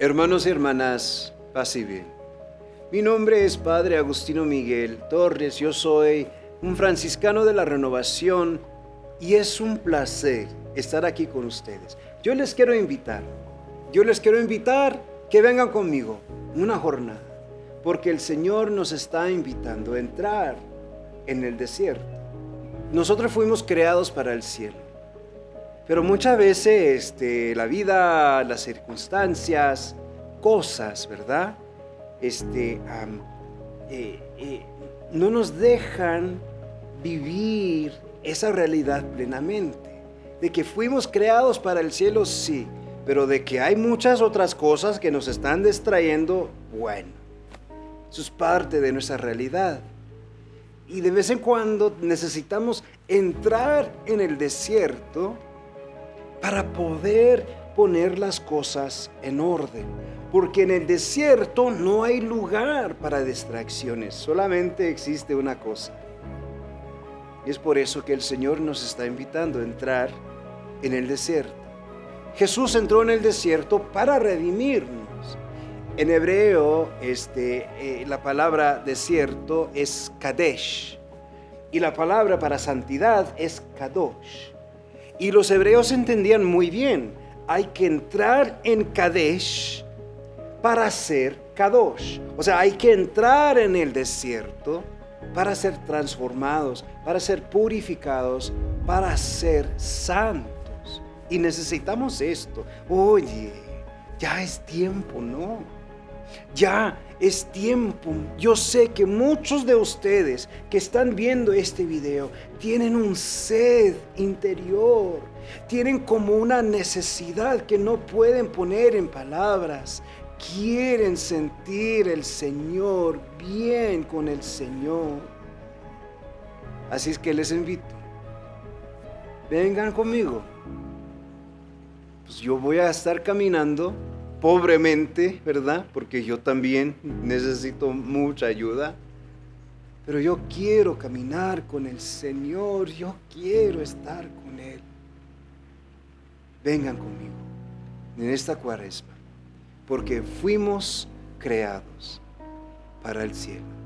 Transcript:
Hermanos y hermanas, paz y bien. Mi nombre es Padre Agustino Miguel Torres, yo soy un franciscano de la renovación y es un placer estar aquí con ustedes. Yo les quiero invitar, yo les quiero invitar que vengan conmigo una jornada, porque el Señor nos está invitando a entrar en el desierto. Nosotros fuimos creados para el cielo. Pero muchas veces este, la vida, las circunstancias, cosas, ¿verdad? Este, eh, eh, no nos dejan vivir esa realidad plenamente. De que fuimos creados para el cielo, sí, pero de que hay muchas otras cosas que nos están distrayendo, bueno, eso es parte de nuestra realidad. Y de vez en cuando necesitamos entrar en el desierto para poder poner las cosas en orden. Porque en el desierto no hay lugar para distracciones, solamente existe una cosa. Y es por eso que el Señor nos está invitando a entrar en el desierto. Jesús entró en el desierto para redimirnos. En hebreo, este, eh, la palabra desierto es Kadesh y la palabra para santidad es Kadosh. Y los hebreos entendían muy bien, hay que entrar en Kadesh para ser Kadosh. O sea, hay que entrar en el desierto para ser transformados, para ser purificados, para ser santos. Y necesitamos esto. Oye, ya es tiempo, ¿no? Ya es tiempo. Yo sé que muchos de ustedes que están viendo este video tienen un sed interior, tienen como una necesidad que no pueden poner en palabras. Quieren sentir el Señor bien con el Señor. Así es que les invito. Vengan conmigo. Pues yo voy a estar caminando pobremente, ¿verdad? Porque yo también necesito mucha ayuda. Pero yo quiero caminar con el Señor, yo quiero estar con Él. Vengan conmigo en esta cuaresma, porque fuimos creados para el cielo.